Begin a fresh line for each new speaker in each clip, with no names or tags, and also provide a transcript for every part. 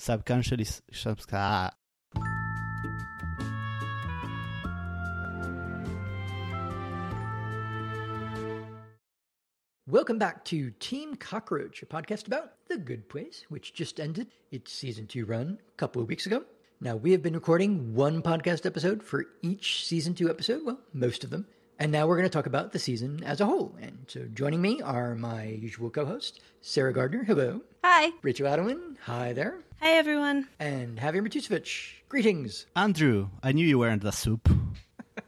subconsciously subscribe.
Welcome back to Team Cockroach, a podcast about The Good Place, which just ended its season two run a couple of weeks ago. Now, we have been recording one podcast episode for each season two episode, well, most of them. And now we're going to talk about the season as a whole. And so joining me are my usual co hosts, Sarah Gardner, hello.
Hi.
Rachel Adelman, hi there.
Hi, everyone.
And Javier Matusevich, greetings.
Andrew, I knew you weren't the soup.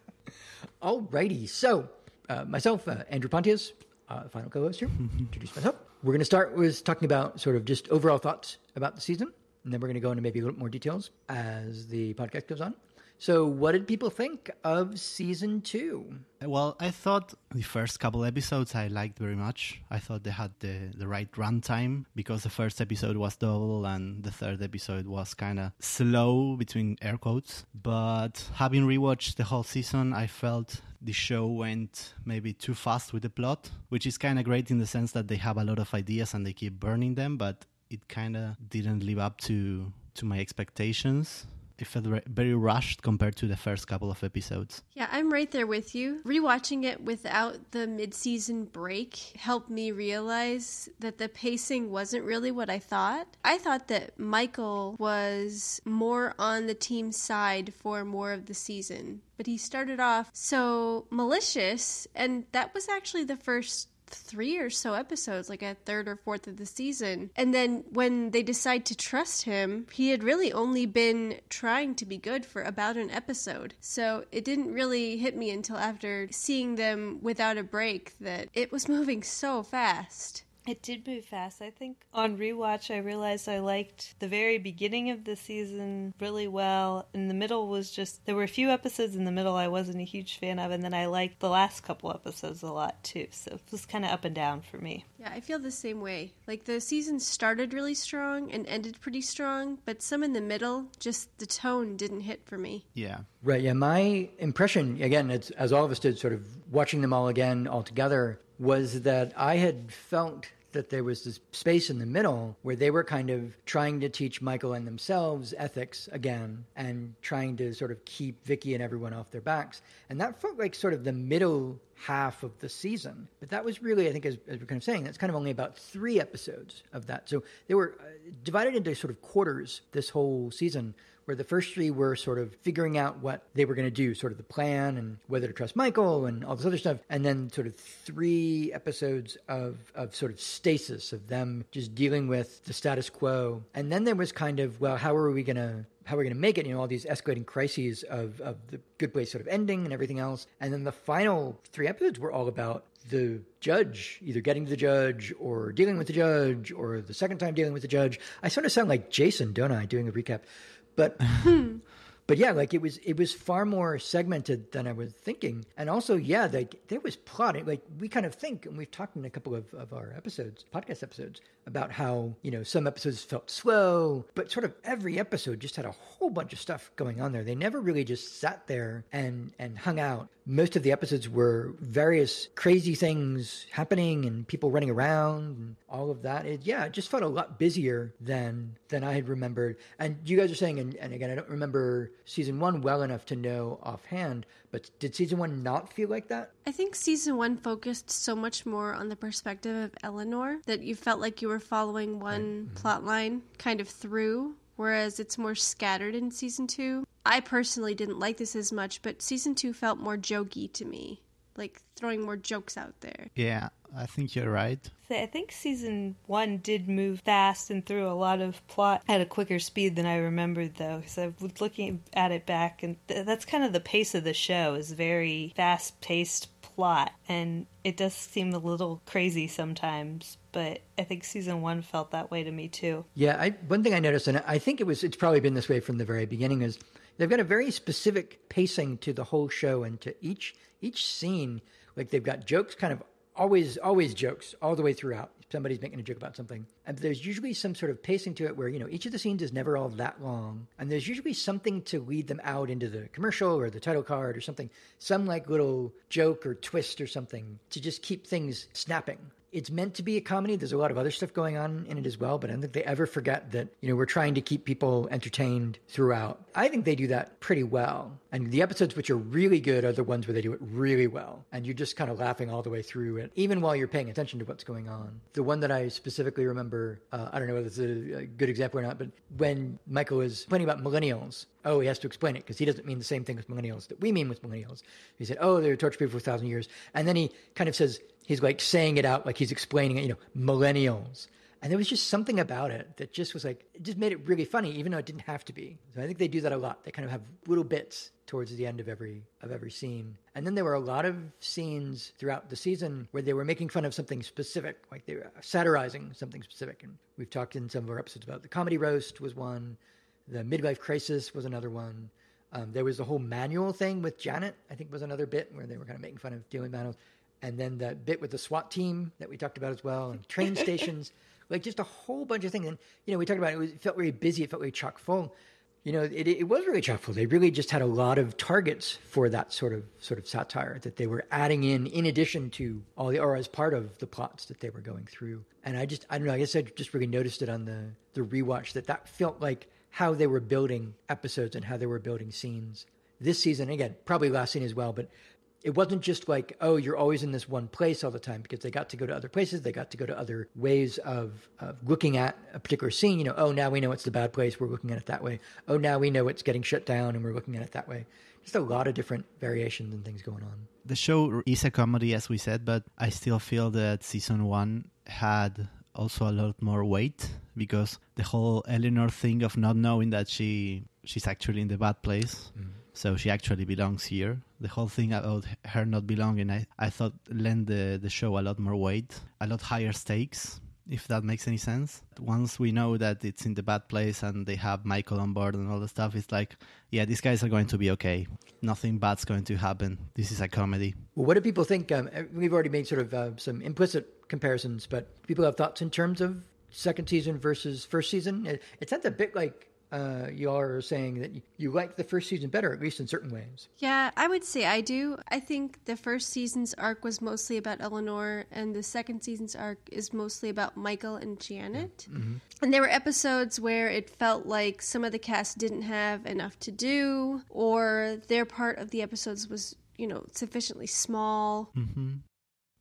Alrighty, so uh, myself, uh, Andrew Pontius, uh, final co-host here. Introduce myself. We're going to start with talking about sort of just overall thoughts about the season, and then we're going to go into maybe a little more details as the podcast goes on. So, what did people think of season two?
Well, I thought the first couple episodes I liked very much. I thought they had the, the right runtime because the first episode was double and the third episode was kind of slow between air quotes. But having rewatched the whole season, I felt the show went maybe too fast with the plot, which is kind of great in the sense that they have a lot of ideas and they keep burning them, but it kind of didn't live up to to my expectations it felt very rushed compared to the first couple of episodes.
Yeah, I'm right there with you. Rewatching it without the mid-season break helped me realize that the pacing wasn't really what I thought. I thought that Michael was more on the team's side for more of the season, but he started off so malicious, and that was actually the first three or so episodes, like a third or fourth of the season. And then when they decide to trust him, he had really only been trying to be good for about an episode. So it didn't really hit me until after seeing them without a break that it was moving so fast.
It did move fast. I think on rewatch, I realized I liked the very beginning of the season really well. In the middle was just, there were a few episodes in the middle I wasn't a huge fan of, and then I liked the last couple episodes a lot too. So it was kind of up and down for me.
Yeah, I feel the same way. Like the season started really strong and ended pretty strong, but some in the middle, just the tone didn't hit for me.
Yeah.
Right. Yeah. My impression, again, it's, as all of us did, sort of watching them all again all together, was that I had felt that there was this space in the middle where they were kind of trying to teach Michael and themselves ethics again and trying to sort of keep Vicky and everyone off their backs. And that felt like sort of the middle half of the season. But that was really, I think, as, as, we're kind of saying, that's kind of only about three episodes of that. So they were uh, divided into sort of quarters this whole season where the first three were sort of figuring out what they were going to do, sort of the plan and whether to trust Michael and all this other stuff. And then sort of three episodes of, of sort of stasis of them just dealing with the status quo. And then there was kind of, well, how are we going to how we're going to make it, you know, all these escalating crises of, of the good place sort of ending and everything else. And then the final three episodes were all about the judge, either getting to the judge or dealing with the judge or the second time dealing with the judge. I sort of sound like Jason, don't I, doing a recap? But but yeah, like it was it was far more segmented than I was thinking. And also, yeah, like there was plotting. Like we kind of think, and we've talked in a couple of, of our episodes, podcast episodes, about how, you know, some episodes felt slow, but sort of every episode just had a whole bunch of stuff going on there. They never really just sat there and and hung out. Most of the episodes were various crazy things happening and people running around and all of that. It, yeah, it just felt a lot busier than than I had remembered. And you guys are saying, and, and again, I don't remember season one well enough to know offhand, but did season one not feel like that?
I think season one focused so much more on the perspective of Eleanor that you felt like you were following one mm-hmm. plot line kind of through, whereas it's more scattered in season two. I personally didn't like this as much, but season two felt more jokey to me, like throwing more jokes out there.
Yeah, I think you're right.
I think season one did move fast and through a lot of plot at a quicker speed than I remembered, though. Because I was looking at it back, and th- that's kind of the pace of the show is very fast paced plot, and it does seem a little crazy sometimes. But I think season one felt that way to me too.
Yeah, I, one thing I noticed, and I think it was it's probably been this way from the very beginning, is they've got a very specific pacing to the whole show and to each each scene. Like they've got jokes kind of always always jokes all the way throughout. Somebody's making a joke about something and there's usually some sort of pacing to it where you know each of the scenes is never all that long and there's usually something to lead them out into the commercial or the title card or something some like little joke or twist or something to just keep things snapping it's meant to be a comedy. There's a lot of other stuff going on in it as well, but I don't think they ever forget that, you know, we're trying to keep people entertained throughout. I think they do that pretty well. And the episodes which are really good are the ones where they do it really well. And you're just kind of laughing all the way through it, even while you're paying attention to what's going on. The one that I specifically remember, uh, I don't know whether it's a, a good example or not, but when Michael is explaining about millennials, oh, he has to explain it because he doesn't mean the same thing with millennials that we mean with millennials. He said, oh, they're tortured people for a thousand years. And then he kind of says, he's like saying it out like he's explaining it, you know, millennials. And there was just something about it that just was like, it just made it really funny, even though it didn't have to be. So I think they do that a lot. They kind of have little bits towards the end of every of every scene. And then there were a lot of scenes throughout the season where they were making fun of something specific, like they were satirizing something specific. And we've talked in some of our episodes about the comedy roast was one, the midlife crisis was another one. Um, there was the whole manual thing with Janet, I think was another bit where they were kind of making fun of dealing manuals. And then the bit with the SWAT team that we talked about as well, and train stations, like just a whole bunch of things. And, you know, we talked about it, it, was, it felt very busy, it felt very chock full. You know, it, it was really chock full. They really just had a lot of targets for that sort of sort of satire that they were adding in, in addition to all the, or as part of the plots that they were going through. And I just, I don't know, I guess I just really noticed it on the the rewatch that that felt like how they were building episodes and how they were building scenes. This season, again, probably last season as well, but it wasn't just like, oh, you're always in this one place all the time because they got to go to other places. They got to go to other ways of, of looking at a particular scene. You know, oh, now we know it's the bad place. We're looking at it that way. Oh, now we know it's getting shut down and we're looking at it that way. Just a lot of different variations and things going on.
The show is a comedy, as we said, but I still feel that season one had also a lot more weight because the whole Eleanor thing of not knowing that she she's actually in the bad place. Mm. So she actually belongs here. The whole thing about her not belonging, I, I thought lent the, the show a lot more weight, a lot higher stakes, if that makes any sense. Once we know that it's in the bad place and they have Michael on board and all the stuff, it's like, yeah, these guys are going to be okay. Nothing bad's going to happen. This is a comedy.
Well, what do people think? Um, we've already made sort of uh, some implicit comparisons, but people have thoughts in terms of second season versus first season. It, it sounds a bit like uh, you are saying that you, you like the first season better, at least in certain ways.
Yeah, I would say I do. I think the first season's arc was mostly about Eleanor, and the second season's arc is mostly about Michael and Janet. Mm-hmm. And there were episodes where it felt like some of the cast didn't have enough to do, or their part of the episodes was you know sufficiently small mm-hmm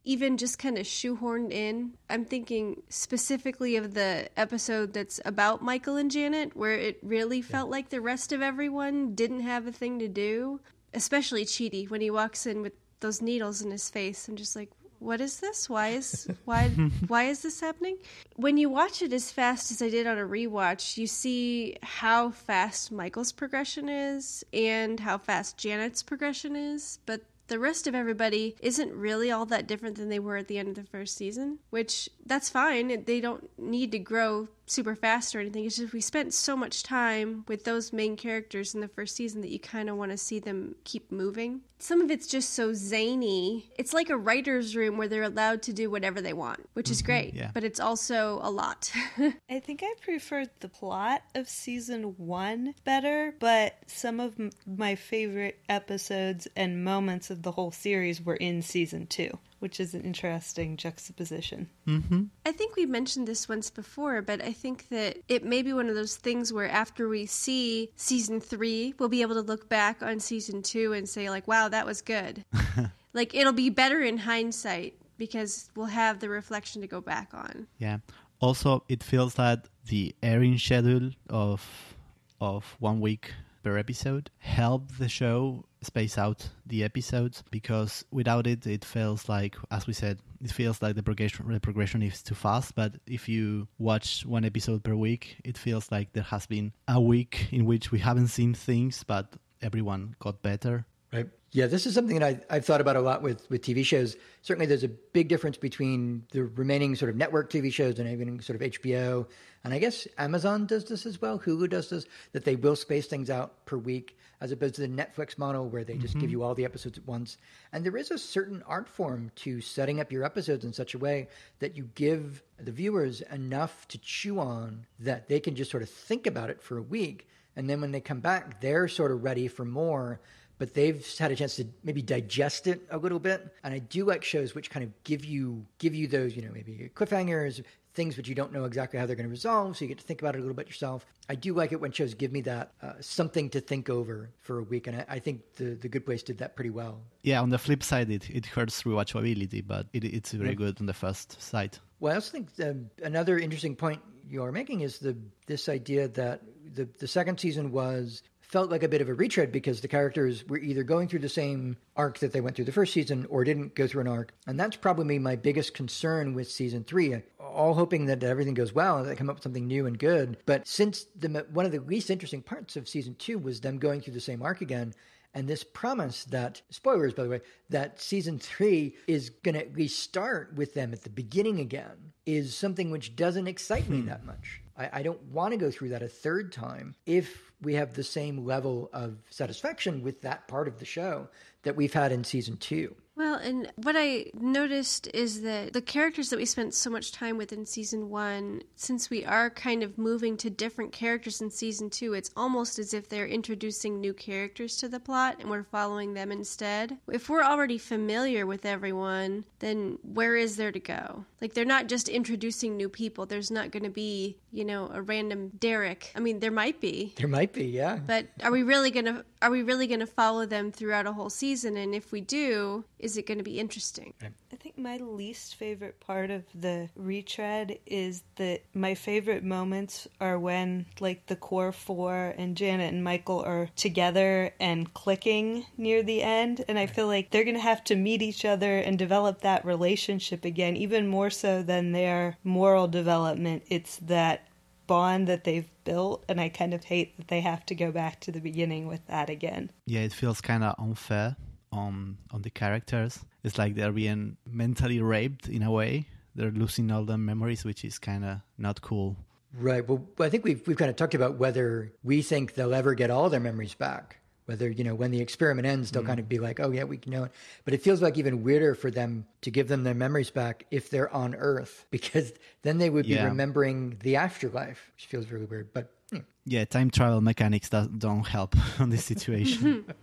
even just kind of shoehorned in. I'm thinking specifically of the episode that's about Michael and Janet, where it really felt like the rest of everyone didn't have a thing to do, especially Chidi when he walks in with those needles in his face. I'm just like, what is this? Why is why why is this happening? When you watch it as fast as I did on a rewatch, you see how fast Michael's progression is and how fast Janet's progression is, but the rest of everybody isn't really all that different than they were at the end of the first season, which that's fine. They don't need to grow super fast or anything. It's just we spent so much time with those main characters in the first season that you kind of want to see them keep moving. Some of it's just so zany. It's like a writer's room where they're allowed to do whatever they want, which is mm-hmm, great, yeah. but it's also a lot.
I think I preferred the plot of season one better, but some of m- my favorite episodes and moments of the whole series were in season two which is an interesting juxtaposition.
Mm-hmm. I think we mentioned this once before, but I think that it may be one of those things where after we see season three, we'll be able to look back on season two and say, like, wow, that was good. like, it'll be better in hindsight because we'll have the reflection to go back on.
Yeah. Also, it feels that the airing schedule of of one week per episode help the show space out the episodes because without it it feels like as we said it feels like the progression the progression is too fast. But if you watch one episode per week it feels like there has been a week in which we haven't seen things but everyone got better
right yeah, this is something that I, have thought about a lot with, with TV shows. Certainly, there's a big difference between the remaining sort of network TV shows and even sort of HBO. And I guess Amazon does this as well. Hulu does this, that they will space things out per week, as opposed to the Netflix model where they just mm-hmm. give you all the episodes at once. And there is a certain art form to setting up your episodes in such a way that you give the viewers enough to chew on that they can just sort of think about it for a week. And then when they come back, they're sort of ready for more but they've had a chance to maybe digest it a little bit. And I do like shows which kind of give you give you those, you know, maybe cliffhangers, things which you don't know exactly how they're going to resolve, so you get to think about it a little bit yourself. I do like it when shows give me that uh, something to think over for a week, and I, I, think the the Good Place did that pretty well.
Yeah, on the flip side, it it hurts rewatchability, but it, it's very yeah. good on the first side.
Well, I also think um, another interesting point you're making is the this idea that the the second season was felt like a bit of a retread because the characters were either going through the same arc that they went through the first season or didn't go through an arc. And that's probably my biggest concern with season three. All hoping that everything goes well and they come up with something new and good. But since the one of the least interesting parts of season two was them going through the same arc again, and this promise that, spoilers by the way, that season three is going to at least start with them at the beginning again is something which doesn't excite me hmm. that much. I, I don't want to go through that a third time if we have the same level of satisfaction with that part of the show that we've had in season two.
Well, and what I noticed is that the characters that we spent so much time with in season one, since we are kind of moving to different characters in season two, it's almost as if they're introducing new characters to the plot and we're following them instead. If we're already familiar with everyone, then where is there to go? Like, they're not just introducing new people. There's not going to be, you know, a random Derek. I mean, there might be.
There might be, yeah.
But are we really going to are we really going to follow them throughout a whole season? And if we do, is it going to be interesting?
I think my least favorite part of the retread is that my favorite moments are when, like, the core four and Janet and Michael are together and clicking near the end. And I feel like they're going to have to meet each other and develop that relationship again, even more so than their moral development. It's that bond that they've built, and I kind of hate that they have to go back to the beginning with that again.
Yeah, it feels kind of unfair on on the characters. It's like they're being mentally raped in a way. They're losing all their memories, which is kind of not cool.
Right. Well, I think we've we've kind of talked about whether we think they'll ever get all their memories back whether you know when the experiment ends they'll mm. kind of be like oh yeah we know it but it feels like even weirder for them to give them their memories back if they're on earth because then they would be yeah. remembering the afterlife which feels really weird but
yeah, yeah time travel mechanics that don't help on this situation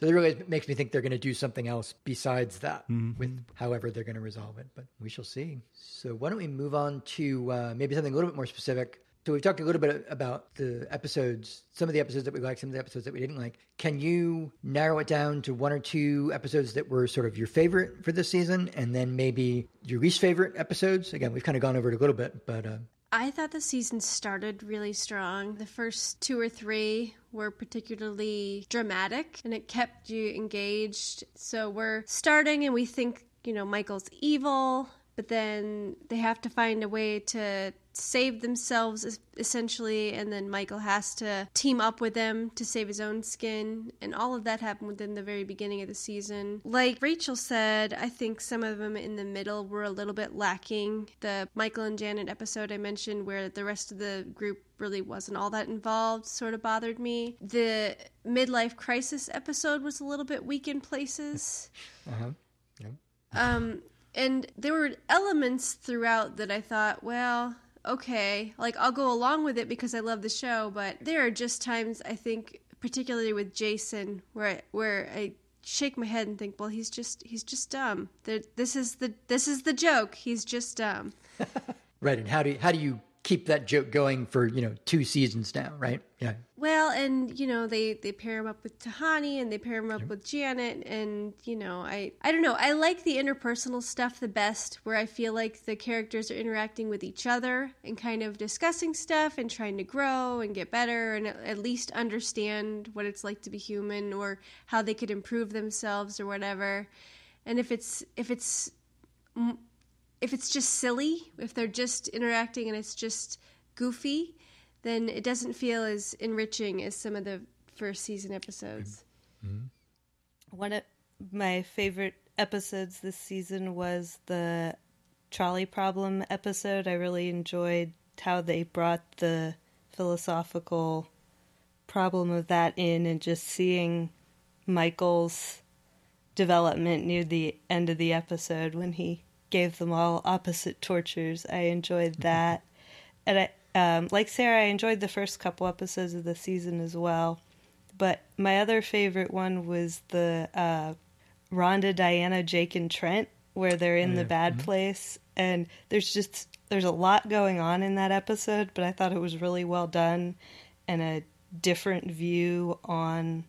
So it really makes me think they're going to do something else besides that mm-hmm. with however they're going to resolve it. But we shall see. So why don't we move on to uh, maybe something a little bit more specific? So we've talked a little bit about the episodes, some of the episodes that we liked, some of the episodes that we didn't like. Can you narrow it down to one or two episodes that were sort of your favorite for this season, and then maybe your least favorite episodes? Again, we've kind of gone over it a little bit, but uh,
I thought the season started really strong. The first two or three were particularly dramatic and it kept you engaged. So we're starting and we think, you know, Michael's evil, but then they have to find a way to save themselves essentially and then michael has to team up with them to save his own skin and all of that happened within the very beginning of the season like rachel said i think some of them in the middle were a little bit lacking the michael and janet episode i mentioned where the rest of the group really wasn't all that involved sort of bothered me the midlife crisis episode was a little bit weak in places uh-huh. yeah. um and there were elements throughout that I thought, well, okay, like I'll go along with it because I love the show, but there are just times I think particularly with Jason where I, where I shake my head and think, well, he's just he's just dumb. this is the this is the joke. He's just dumb.
right, and how do you, how do you keep that joke going for you know two seasons now, right?
Yeah. Well, and you know they they pair him up with Tahani and they pair him up yep. with Janet, and you know I I don't know I like the interpersonal stuff the best, where I feel like the characters are interacting with each other and kind of discussing stuff and trying to grow and get better and at least understand what it's like to be human or how they could improve themselves or whatever. And if it's if it's if it's just silly, if they're just interacting and it's just goofy, then it doesn't feel as enriching as some of the first season episodes. Mm-hmm.
One of my favorite episodes this season was the trolley problem episode. I really enjoyed how they brought the philosophical problem of that in and just seeing Michael's development near the end of the episode when he gave them all opposite tortures. I enjoyed that, and I um, like Sarah. I enjoyed the first couple episodes of the season as well. But my other favorite one was the uh, Rhonda, Diana, Jake, and Trent, where they're in the bad place, and there's just there's a lot going on in that episode. But I thought it was really well done, and a different view on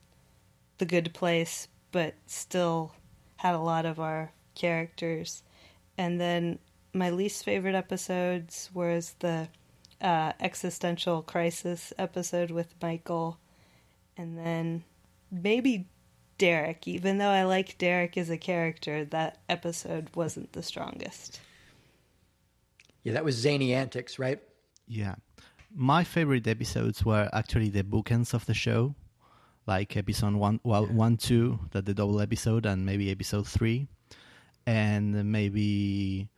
the good place, but still had a lot of our characters. And then my least favorite episodes was the uh, existential crisis episode with Michael, and then maybe Derek. Even though I like Derek as a character, that episode wasn't the strongest.
Yeah, that was zany antics, right?
Yeah. My favorite episodes were actually the bookends of the show, like episode one, well, one, two, that the double episode, and maybe episode three, and maybe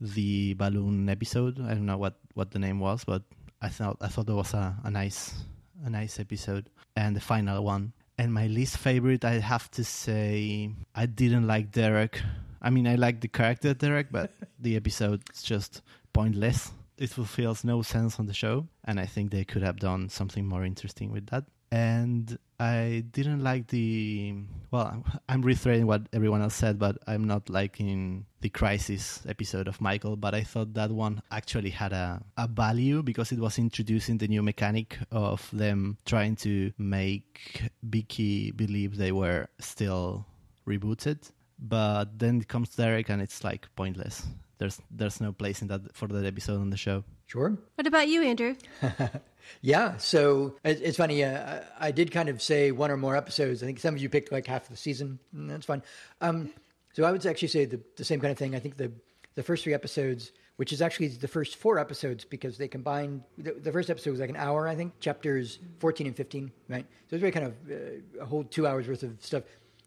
the balloon episode. I don't know what, what the name was, but I thought I thought it was a, a nice a nice episode, and the final one. And my least favorite, I have to say, I didn't like Derek. I mean, I like the character Derek, but the episode is just pointless. It fulfills no sense on the show, and I think they could have done something more interesting with that. And I didn't like the. Well, I'm reiterating what everyone else said, but I'm not liking the crisis episode of Michael. But I thought that one actually had a, a value because it was introducing the new mechanic of them trying to make Vicky believe they were still rebooted. But then it comes Derek, and it's like pointless. There's there's no place in that for that episode on the show.
Sure.
What about you, Andrew?
Yeah, so it, it's funny. Uh, I did kind of say one or more episodes. I think some of you picked like half of the season. and that's fine. Um, so I would actually say the, the same kind of thing. I think the the first three episodes, which is actually the first four episodes, because they combined. The, the first episode was like an hour, I think. Chapters fourteen and fifteen, right? So it's really kind of uh, a whole two hours worth of stuff.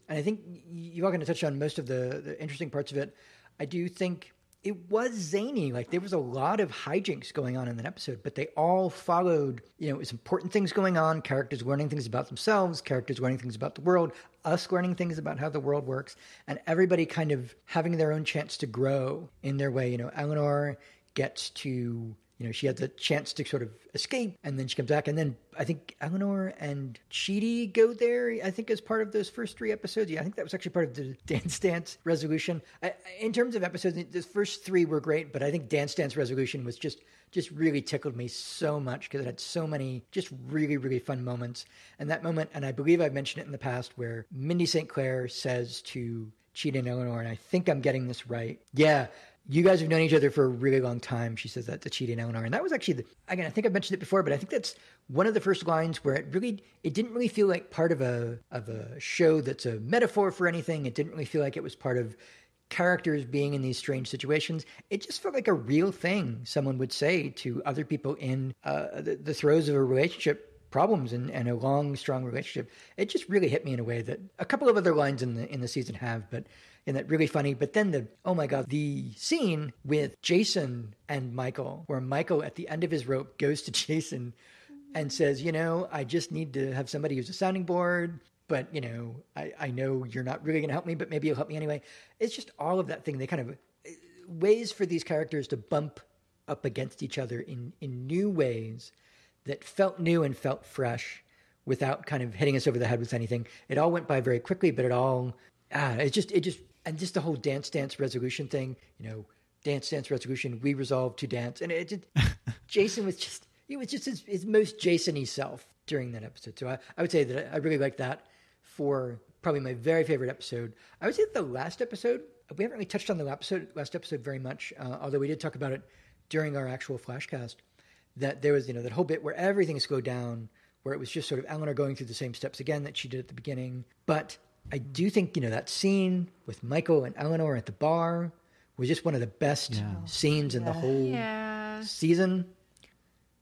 And I think you all going to touch on most of the, the interesting parts of it. I do think it was zany. Like there was a lot of hijinks going on in that episode, but they all followed, you know, it was important things going on, characters learning things about themselves, characters learning things about the world, us learning things about how the world works, and everybody kind of having their own chance to grow in their way. You know, Eleanor gets to you know, she had the chance to sort of escape and then she comes back. And then I think Eleanor and Chidi go there, I think, as part of those first three episodes. Yeah, I think that was actually part of the Dance Dance resolution. I, in terms of episodes, the first three were great, but I think Dance Dance resolution was just just really tickled me so much because it had so many just really, really fun moments. And that moment, and I believe I've mentioned it in the past, where Mindy St. Clair says to Chidi and Eleanor, and I think I'm getting this right. Yeah, you guys have known each other for a really long time. She says that to Chidi and Eleanor, and that was actually the, again. I think I've mentioned it before, but I think that's one of the first lines where it really it didn't really feel like part of a of a show that's a metaphor for anything. It didn't really feel like it was part of characters being in these strange situations. It just felt like a real thing someone would say to other people in uh, the, the throes of a relationship problems and, and a long, strong relationship. It just really hit me in a way that a couple of other lines in the in the season have, but and that really funny. But then the oh my god, the scene with Jason and Michael, where Michael at the end of his rope goes to Jason and says, you know, I just need to have somebody who's a sounding board. But you know, I, I know you're not really going to help me, but maybe you'll help me anyway. It's just all of that thing. They kind of ways for these characters to bump up against each other in in new ways that felt new and felt fresh without kind of hitting us over the head with anything. It all went by very quickly, but it all ah, it just it just and just the whole dance dance resolution thing, you know, dance dance resolution, we resolved to dance. And it just Jason was just he was just his, his most Jason-y self during that episode. So I, I would say that I really like that for probably my very favorite episode. I would say the last episode, we haven't really touched on the episode last episode very much, uh, although we did talk about it during our actual flashcast. That there was, you know, that whole bit where everything slowed down, where it was just sort of Eleanor going through the same steps again that she did at the beginning. But I do think you know that scene with Michael and Eleanor at the bar was just one of the best
Yeah.
scenes in the whole
Yeah.
season.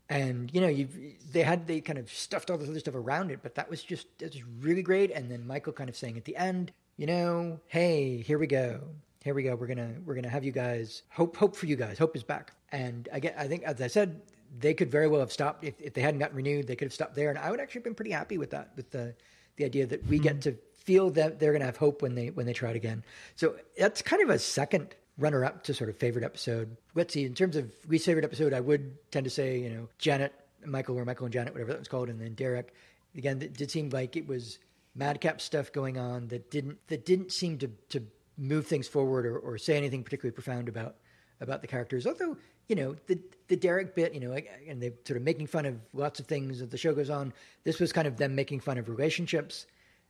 And you know, you they had they kind of stuffed all this other stuff around it, but that was just that was really great. And then Michael kind of saying at the end, you know, hey, here we go, here we go. We're gonna we're gonna have you guys hope hope for you guys. Hope is back. And I get I think as I said, they could very well have stopped if, if they hadn't gotten renewed. They could have stopped there, and I would actually have been pretty happy with that. With the the idea that we get mm-hmm. to feel that they're going to have hope when they when they try it again. So that's kind of a second runner up to sort of favorite episode. Let's see. In terms of least favorite episode, I would tend to say you know Janet, Michael, or Michael and Janet, whatever that was called, and then Derek. again, it did seem like it was madcap stuff going on that didn't that didn't seem to to move things forward or, or say anything particularly profound about about the characters. Although you know the the Derek bit, you know, and they sort of making fun of lots of things as the show goes on. This was kind of them making fun of relationships,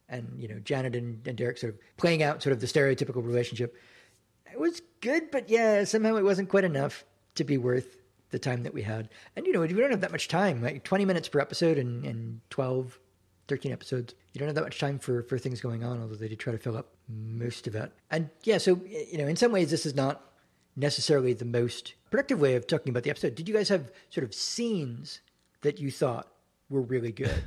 and you know, Janet and, and Derek sort of playing out sort of the stereotypical relationship. It was good, but yeah, somehow it wasn't quite enough to be worth the time that we had. And you know, we don't have that much time, like 20 minutes per episode and, and 12, 13 episodes. You don't have that much time for, for things going on, although they did try to fill up most of it. And yeah, so, you know, in some ways, this is not necessarily the most productive way of talking about the episode. Did you guys have sort of scenes that you thought were really good?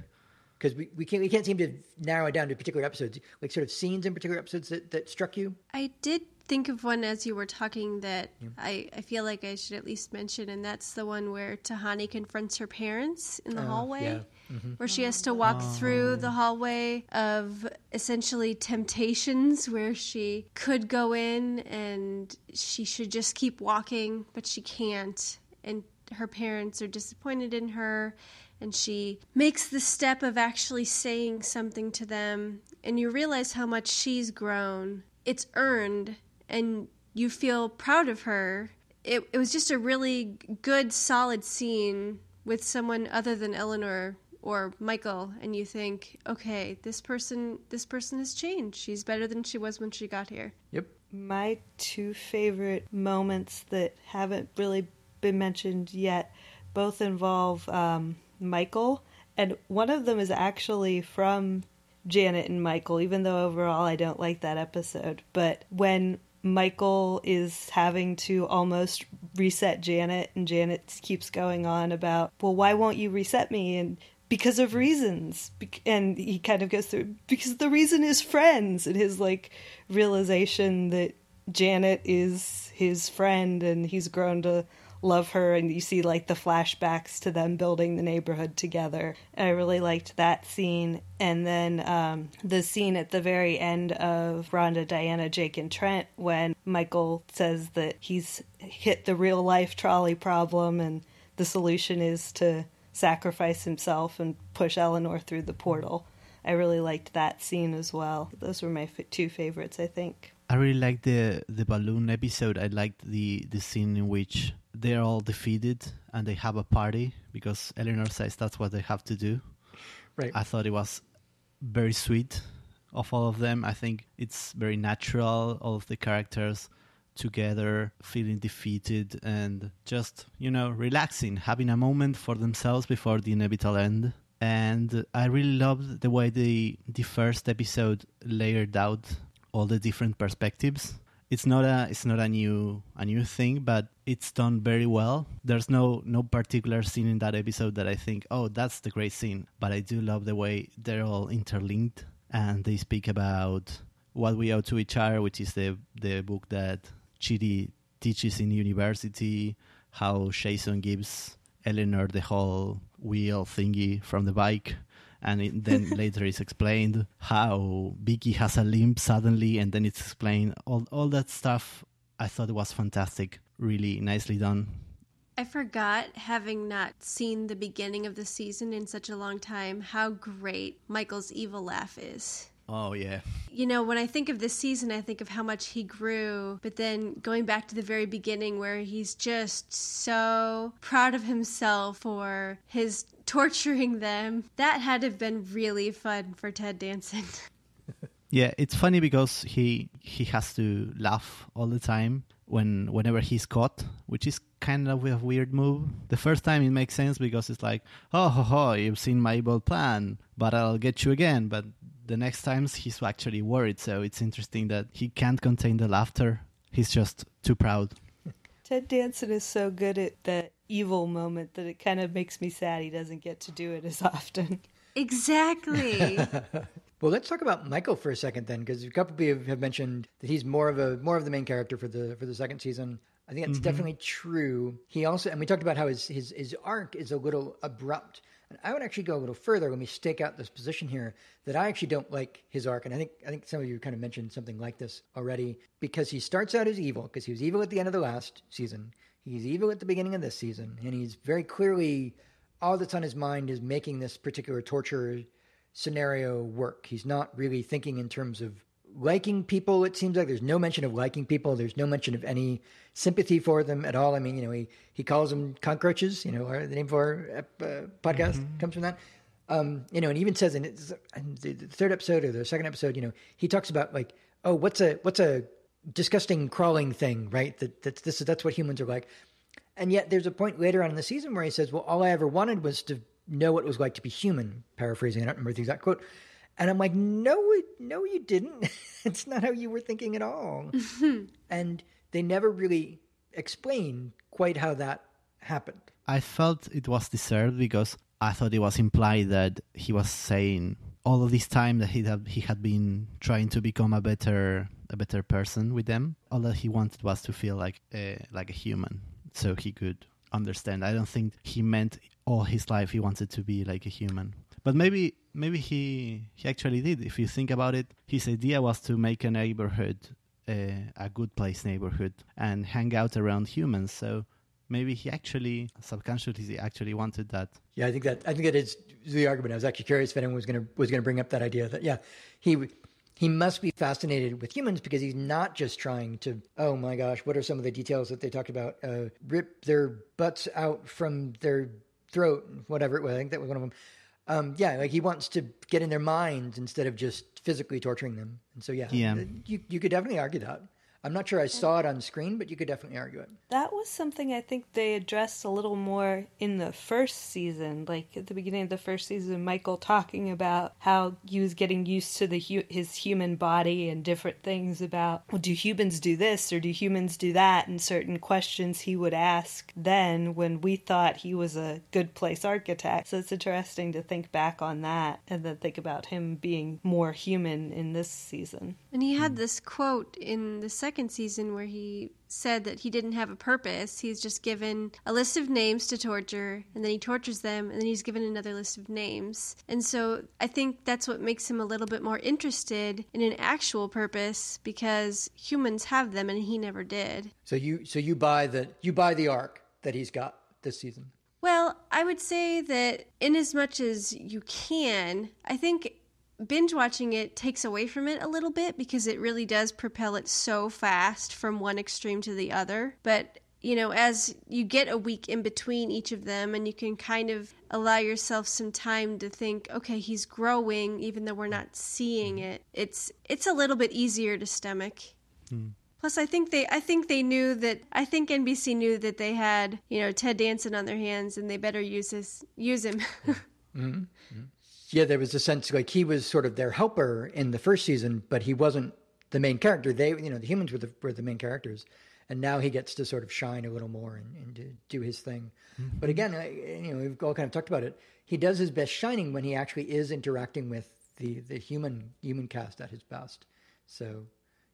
Because we, we can't we can't seem to narrow it down to particular episodes, like sort of scenes in particular episodes that, that struck you.
I did think of one as you were talking that yeah. I, I feel like I should at least mention, and that's the one where Tahani confronts her parents in the uh, hallway. Yeah. Mm-hmm. Where she has to walk oh. through the hallway of essentially temptations, where she could go in and she should just keep walking, but she can't. And her parents are disappointed in her and she makes the step of actually saying something to them and you realize how much she's grown it's earned and you feel proud of her. It, it was just a really good, solid scene with someone other than Eleanor or Michael, and you think, okay, this person, this person has changed. She's better than she was when she got here.
Yep.
My two favorite moments that haven't really been mentioned yet both involve um, Michael, and one of them is actually from Janet and Michael, even though overall I don't like that episode. But when Michael is having to almost reset Janet, and Janet keeps going on about, well, why won't you reset me? And because of reasons. And he kind of goes through, because the reason is friends, and his like realization that Janet is his friend and he's grown to love her and you see like the flashbacks to them building the neighborhood together. I really liked that scene. And then um, the scene at the very end of rhonda diana jake and trent when michael says that he's hit the real life trolley problem and the solution is to sacrifice himself and push eleanor through the portal. I really liked that scene as well. Those were my f- two favorites i think.
I really liked the the balloon episode. I liked the the scene in which they're all defeated and they have a party because Eleanor says that's what they have to do.
Right.
I thought it was very sweet of all of them. I think it's very natural, all of the characters together, feeling defeated and just, you know, relaxing, having a moment for themselves before the inevitable end. And I really loved the way the the first episode layered out all the different perspectives it's not a it's not a new a new thing, but it's done very well. There's no no particular scene in that episode that I think, oh, that's the great scene. But I do love the way they're all interlinked and they speak about what we owe to each other, which is the the book that Chidi teaches in university, how Jason gives Eleanor the whole wheel thingy from the bike and it, then later it's explained how Vicky has a limp suddenly, and then it's explained all all that stuff. I thought it was fantastic, really nicely done.
I forgot, having not seen the beginning of the season in such a long time, how great Michael's evil laugh is.
Oh, yeah.
You know, when I think of this season, I think of how much he grew. But then going back to the very beginning, where he's just so proud of himself for his torturing them, that had to have been really fun for Ted Danson.
yeah, it's funny because he he has to laugh all the time when whenever he's caught, which is kind of a weird move. The first time it makes sense because it's like, oh, ho, ho, you've seen my evil plan, but I'll get you again. But the next times he's actually worried. So it's interesting that he can't contain the laughter. He's just too proud.
Ted Danson is so good at that evil moment that it kind of makes me sad he doesn't get to do it as often.
Exactly.
well, let's talk about Michael for a second then, because a couple of you have mentioned that he's more of a more of the main character for the for the second season. I think that's mm-hmm. definitely true. He also, and we talked about how his his his arc is a little abrupt and I would actually go a little further. Let me stake out this position here that I actually don't like his arc. And I think I think some of you kind of mentioned something like this already because he starts out as evil because he was evil at the end of the last season. He's evil at the beginning of this season, and he's very clearly all that's on his mind is making this particular torture scenario work. He's not really thinking in terms of liking people. It seems like there's no mention of liking people. There's no mention of any sympathy for them at all. I mean, you know, he, he calls them cockroaches, you know, our, the name for our uh, podcast mm-hmm. comes from that. Um, you know, and he even says in, in the third episode or the second episode, you know, he talks about like, oh, what's a, what's a disgusting crawling thing, right? That that's, this, is that's what humans are like. And yet there's a point later on in the season where he says, well, all I ever wanted was to know what it was like to be human, paraphrasing. I don't remember the exact quote. And I'm like, no, no, you didn't. it's not how you were thinking at all. and they never really explain quite how that happened.
I felt it was deserved because I thought it was implied that he was saying all of this time that he had he had been trying to become a better a better person with them. All that he wanted was to feel like a, like a human, so he could understand. I don't think he meant all his life he wanted to be like a human. But maybe maybe he he actually did. If you think about it, his idea was to make a neighborhood a good place neighborhood and hang out around humans. So maybe he actually subconsciously actually wanted that.
Yeah, I think that I think that is the argument. I was actually curious if anyone was going to was going to bring up that idea that yeah, he he must be fascinated with humans because he's not just trying to oh my gosh, what are some of the details that they talked about? Uh, rip their butts out from their throat, whatever it was. I think that was one of them. Um, yeah, like he wants to get in their minds instead of just physically torturing them. And so, yeah, yeah. you you could definitely argue that. I'm not sure I saw it on screen, but you could definitely argue it.
That was something I think they addressed a little more in the first season. Like at the beginning of the first season, Michael talking about how he was getting used to the hu- his human body and different things about, well, do humans do this or do humans do that? And certain questions he would ask then when we thought he was a good place architect. So it's interesting to think back on that and then think about him being more human in this season.
And he had hmm. this quote in the second second season where he said that he didn't have a purpose. He's just given a list of names to torture, and then he tortures them, and then he's given another list of names. And so I think that's what makes him a little bit more interested in an actual purpose because humans have them, and he never did.
So you so you buy the you buy the arc that he's got this season.
Well, I would say that in as much as you can, I think binge watching it takes away from it a little bit because it really does propel it so fast from one extreme to the other. But you know, as you get a week in between each of them, and you can kind of allow yourself some time to think, okay, he's growing, even though we're not seeing mm-hmm. it. It's it's a little bit easier to stomach. Hmm. Plus, I think they I think they knew that I think NBC knew that they had you know Ted Danson on their hands, and they better use his use him. mm-hmm. Mm-hmm
yeah, there was a sense like he was sort of their helper in the first season, but he wasn't the main character. They, you know, the humans were the were the main characters, and now he gets to sort of shine a little more and, and to do his thing. Mm-hmm. But again, I, you know, we've all kind of talked about it. He does his best shining when he actually is interacting with the the human human cast at his best. So,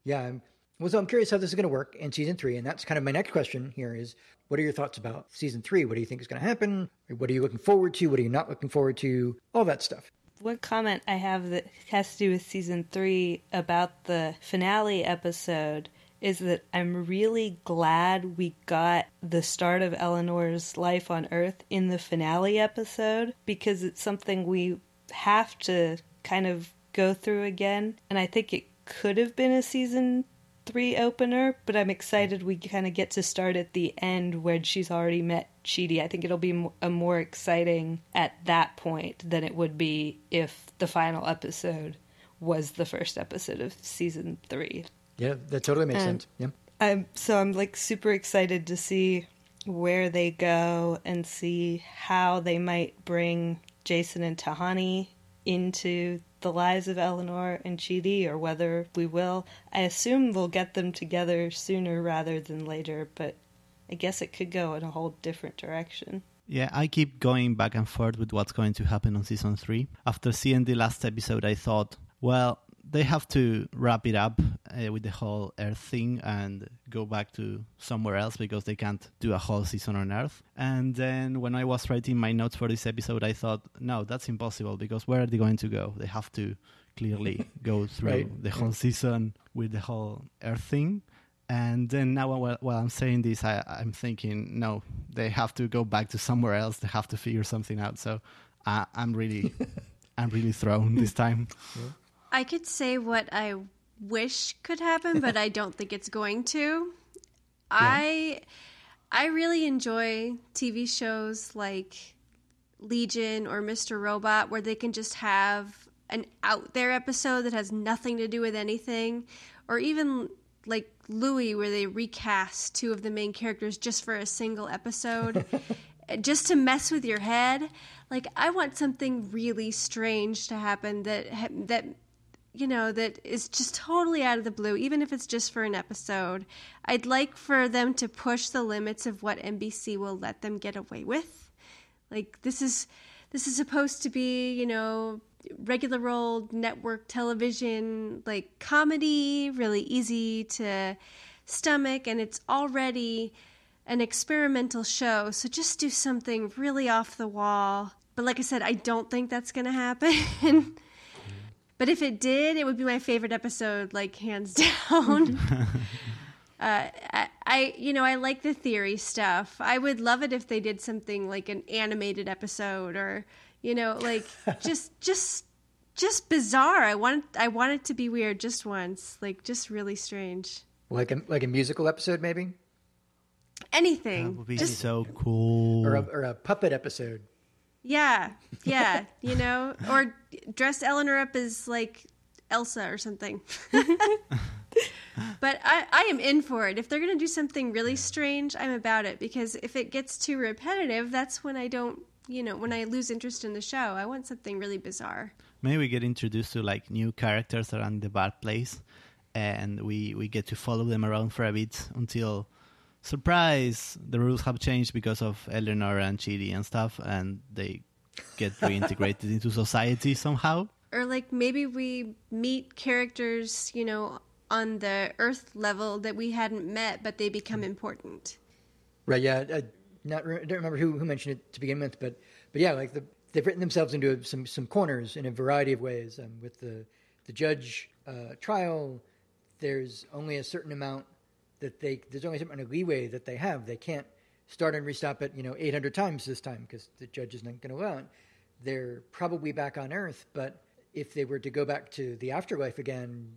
yeah, I'm, well, so I'm curious how this is going to work in season three, and that's kind of my next question here: is what are your thoughts about season three? What do you think is going to happen? What are you looking forward to? What are you not looking forward to? All that stuff.
One comment I have that has to do with season three about the finale episode is that I'm really glad we got the start of Eleanor's life on Earth in the finale episode because it's something we have to kind of go through again. And I think it could have been a season three opener, but I'm excited we kind of get to start at the end where she's already met Chidi. I think it'll be a more exciting at that point than it would be if the final episode was the first episode of season three.
Yeah, that totally makes and sense. Yeah.
I'm so I'm like super excited to see where they go and see how they might bring Jason and Tahani into the lives of Eleanor and Chidi or whether we will. I assume we'll get them together sooner rather than later, but I guess it could go in a whole different direction.
Yeah, I keep going back and forth with what's going to happen on season three. After seeing the last episode, I thought, well, they have to wrap it up uh, with the whole Earth thing and go back to somewhere else because they can't do a whole season on Earth. And then when I was writing my notes for this episode, I thought, no, that's impossible because where are they going to go? They have to clearly go through right. the whole season with the whole Earth thing. And then now, while, while I'm saying this, I, I'm thinking, no, they have to go back to somewhere else. They have to figure something out. So I, I'm really I'm really thrown this time.
I could say what I wish could happen, but I don't think it's going to. I I really enjoy TV shows like Legion or Mr. Robot where they can just have an out there episode that has nothing to do with anything or even like Louie where they recast two of the main characters just for a single episode just to mess with your head. Like I want something really strange to happen that that you know that is just totally out of the blue even if it's just for an episode. I'd like for them to push the limits of what NBC will let them get away with. Like this is this is supposed to be, you know, regular old network television like comedy, really easy to stomach and it's already an experimental show. So just do something really off the wall. But like I said, I don't think that's going to happen. but if it did, it would be my favorite episode, like hands down. uh, I, I, you know, I like the theory stuff. I would love it if they did something like an animated episode, or you know, like just, just, just bizarre. I want, I want it to be weird just once, like just really strange.
Like a like a musical episode, maybe,
Anything.
That would be
just
so cool.
or a, or a puppet episode.
Yeah, yeah, you know, or dress Eleanor up as like Elsa or something. but I, I am in for it. If they're going to do something really strange, I'm about it because if it gets too repetitive, that's when I don't, you know, when I lose interest in the show. I want something really bizarre.
Maybe we get introduced to like new characters around the bad place, and we we get to follow them around for a bit until surprise the rules have changed because of Eleanor and Chidi and stuff, and they get reintegrated into society somehow.
Or like maybe we meet characters, you know, on the Earth level that we hadn't met, but they become important.
Right. Yeah. I, not I don't remember who, who mentioned it to begin with, but but yeah, like the, they've written themselves into some some corners in a variety of ways. Um, with the the judge uh, trial, there's only a certain amount that they there's only a certain amount of leeway that they have. They can't start and restop it, you know, 800 times this time because the judge is not going to allow it. They're probably back on Earth, but if they were to go back to the afterlife again,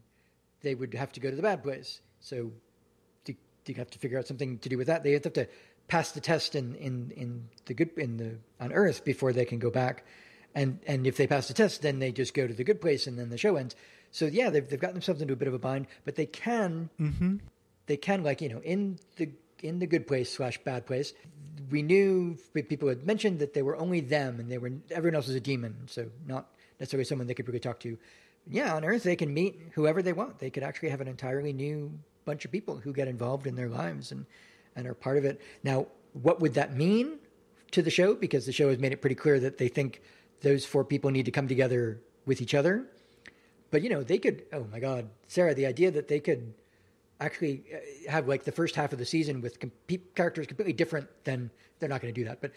they would have to go to the bad place. So do, do you have to figure out something to do with that? They have to pass the test in, in, in the good in the on Earth before they can go back, and and if they pass the test, then they just go to the good place, and then the show ends. So yeah, they've they've gotten themselves into a bit of a bind, but they can mm-hmm. they can like you know in the in the good place slash bad place. We knew people had mentioned that they were only them, and they were everyone else was a demon, so not necessarily someone they could really talk to. Yeah, on Earth they can meet whoever they want. They could actually have an entirely new bunch of people who get involved in their lives and and are part of it. Now, what would that mean to the show? Because the show has made it pretty clear that they think those four people need to come together with each other. But you know, they could. Oh my God, Sarah, the idea that they could actually uh, have like the first half of the season with com- characters completely different than they're not going to do that, but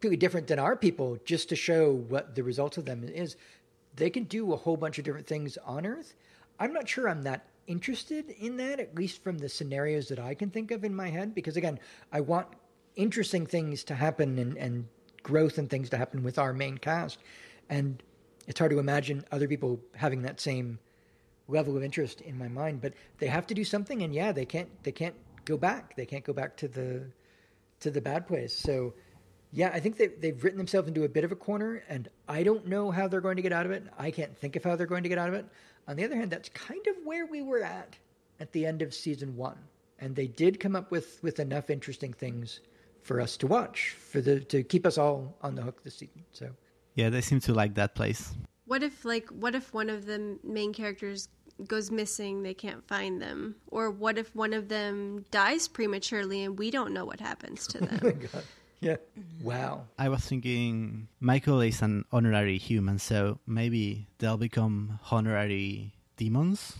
completely different than our people, just to show what the result of them is. They can do a whole bunch of different things on Earth. I'm not sure I'm that interested in that, at least from the scenarios that I can think of in my head, because again, I want interesting things to happen and, and growth and things to happen with our main cast. And it's hard to imagine other people having that same level of interest in my mind. But they have to do something, and yeah, they can't they can't go back. They can't go back to the to the bad place. So yeah, I think they, they've written themselves into a bit of a corner, and I don't know how they're going to get out of it. I can't think of how they're going to get out of it. On the other hand, that's kind of where we were at at the end of season one, and they did come up with with enough interesting things for us to watch for the to keep us all on the hook this season. So
Yeah, they seem to like that place.
What if like what if one of the main characters goes missing, they can't find them? Or what if one of them dies prematurely and we don't know what happens to oh them?
yeah, mm-hmm. wow.
I was thinking Michael is an honorary human, so maybe they'll become honorary demons.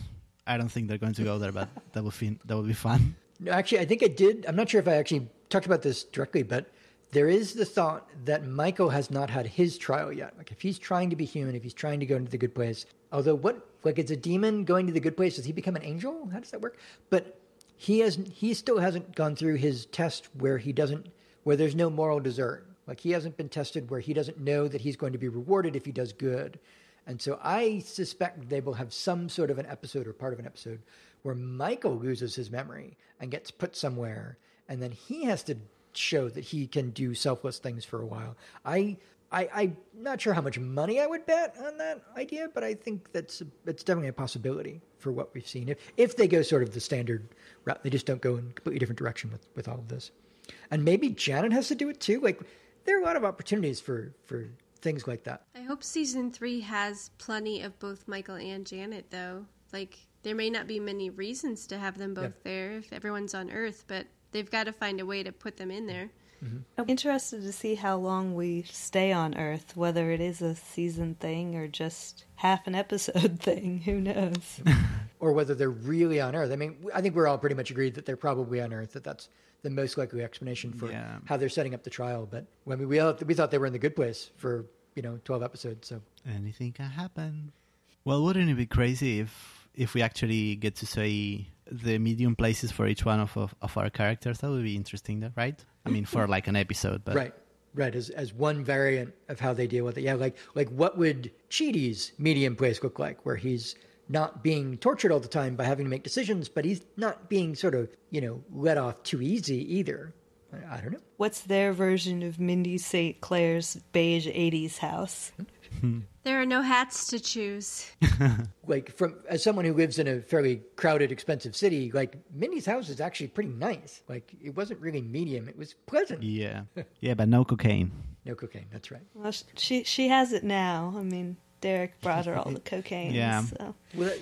I don't think they're going to go there, but that would be that would be fun.
No, actually, I think I did. I'm not sure if I actually talked about this directly, but there is the thought that Michael has not had his trial yet. Like if he's trying to be human, if he's trying to go into the good place, although what like it's a demon going to the good place, does he become an angel? How does that work? But he has he still hasn't gone through his test where he doesn't where there's no moral desert. Like he hasn't been tested where he doesn't know that he's going to be rewarded if he does good. And so I suspect they will have some sort of an episode or part of an episode where Michael loses his memory and gets put somewhere, and then he has to show that he can do selfless things for a while. I, I, I'm not sure how much money I would bet on that idea, but I think that's it's definitely a possibility for what we've seen. If if they go sort of the standard route, they just don't go in a completely different direction with with all of this, and maybe Janet has to do it too. Like there are a lot of opportunities for for things like that.
I hope season three has plenty of both Michael and Janet, though. Like, there may not be many reasons to have them both there if everyone's on Earth, but they've got to find a way to put them in mm-hmm. there. Mm-hmm.
I'm interested to see how long we stay on Earth, whether it is a season thing or just half an episode thing. Who knows?
or whether they're really on Earth. I mean, I think we're all pretty much agreed that they're probably on Earth. That that's the most likely explanation for
Yeah.
how they're setting up the trial. But I mean, we all, we thought they were in the good place for you know twelve episodes. So
Anything can happen. Well, wouldn't it be crazy if if we actually get to say the medium places for each one of, of, of our characters? That would be interesting, though, right? I mean, for like an episode, but
right, right, as as one variant of how they deal with it. Yeah, like like what would Chidi's medium place look like, where he's not being tortured all the time by having to make decisions, but he's not being sort of you know let off too easy either. I, I don't know.
What's their version of Mindy St. Clair's beige 80s house? Hmm? Mm-hmm.
There are no hats to choose.
like from as someone who lives in a fairly crowded, expensive city, like Mindy's house is actually pretty nice. Like it wasn't really medium; it was pleasant.
yeah, yeah, but no cocaine.
No cocaine. That's right.
Well, she she has it now. I mean, Derek brought her all the cocaine.
Yeah.
So.
Well, that,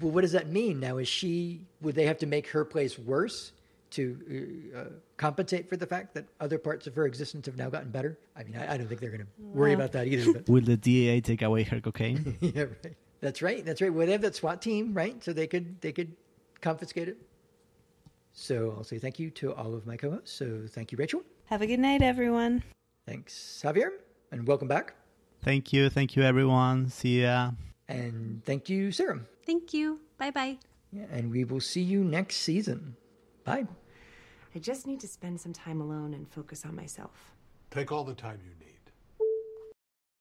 well, what does that mean now? Is she? Would they have to make her place worse to uh, uh, compensate for the fact that other parts of her existence have now gotten better? I mean, I, I don't think they're going to worry
Well.
about that either. But
Will the DA take away her cocaine?
yeah, right. That's right. That's right. Well, they have that SWAT team, right? So they could they could confiscate it. So I'll say thank you to all of my co-hosts. So thank you, Rachel.
Have a good night, everyone.
Thanks, Javier, and welcome back.
thank you, thank you, everyone. See ya.
And thank you, Sarah.
Thank you. Bye bye.
Yeah, and we will see you next season. Bye.
I just need to spend some time alone and focus on myself.
Take all the time you need.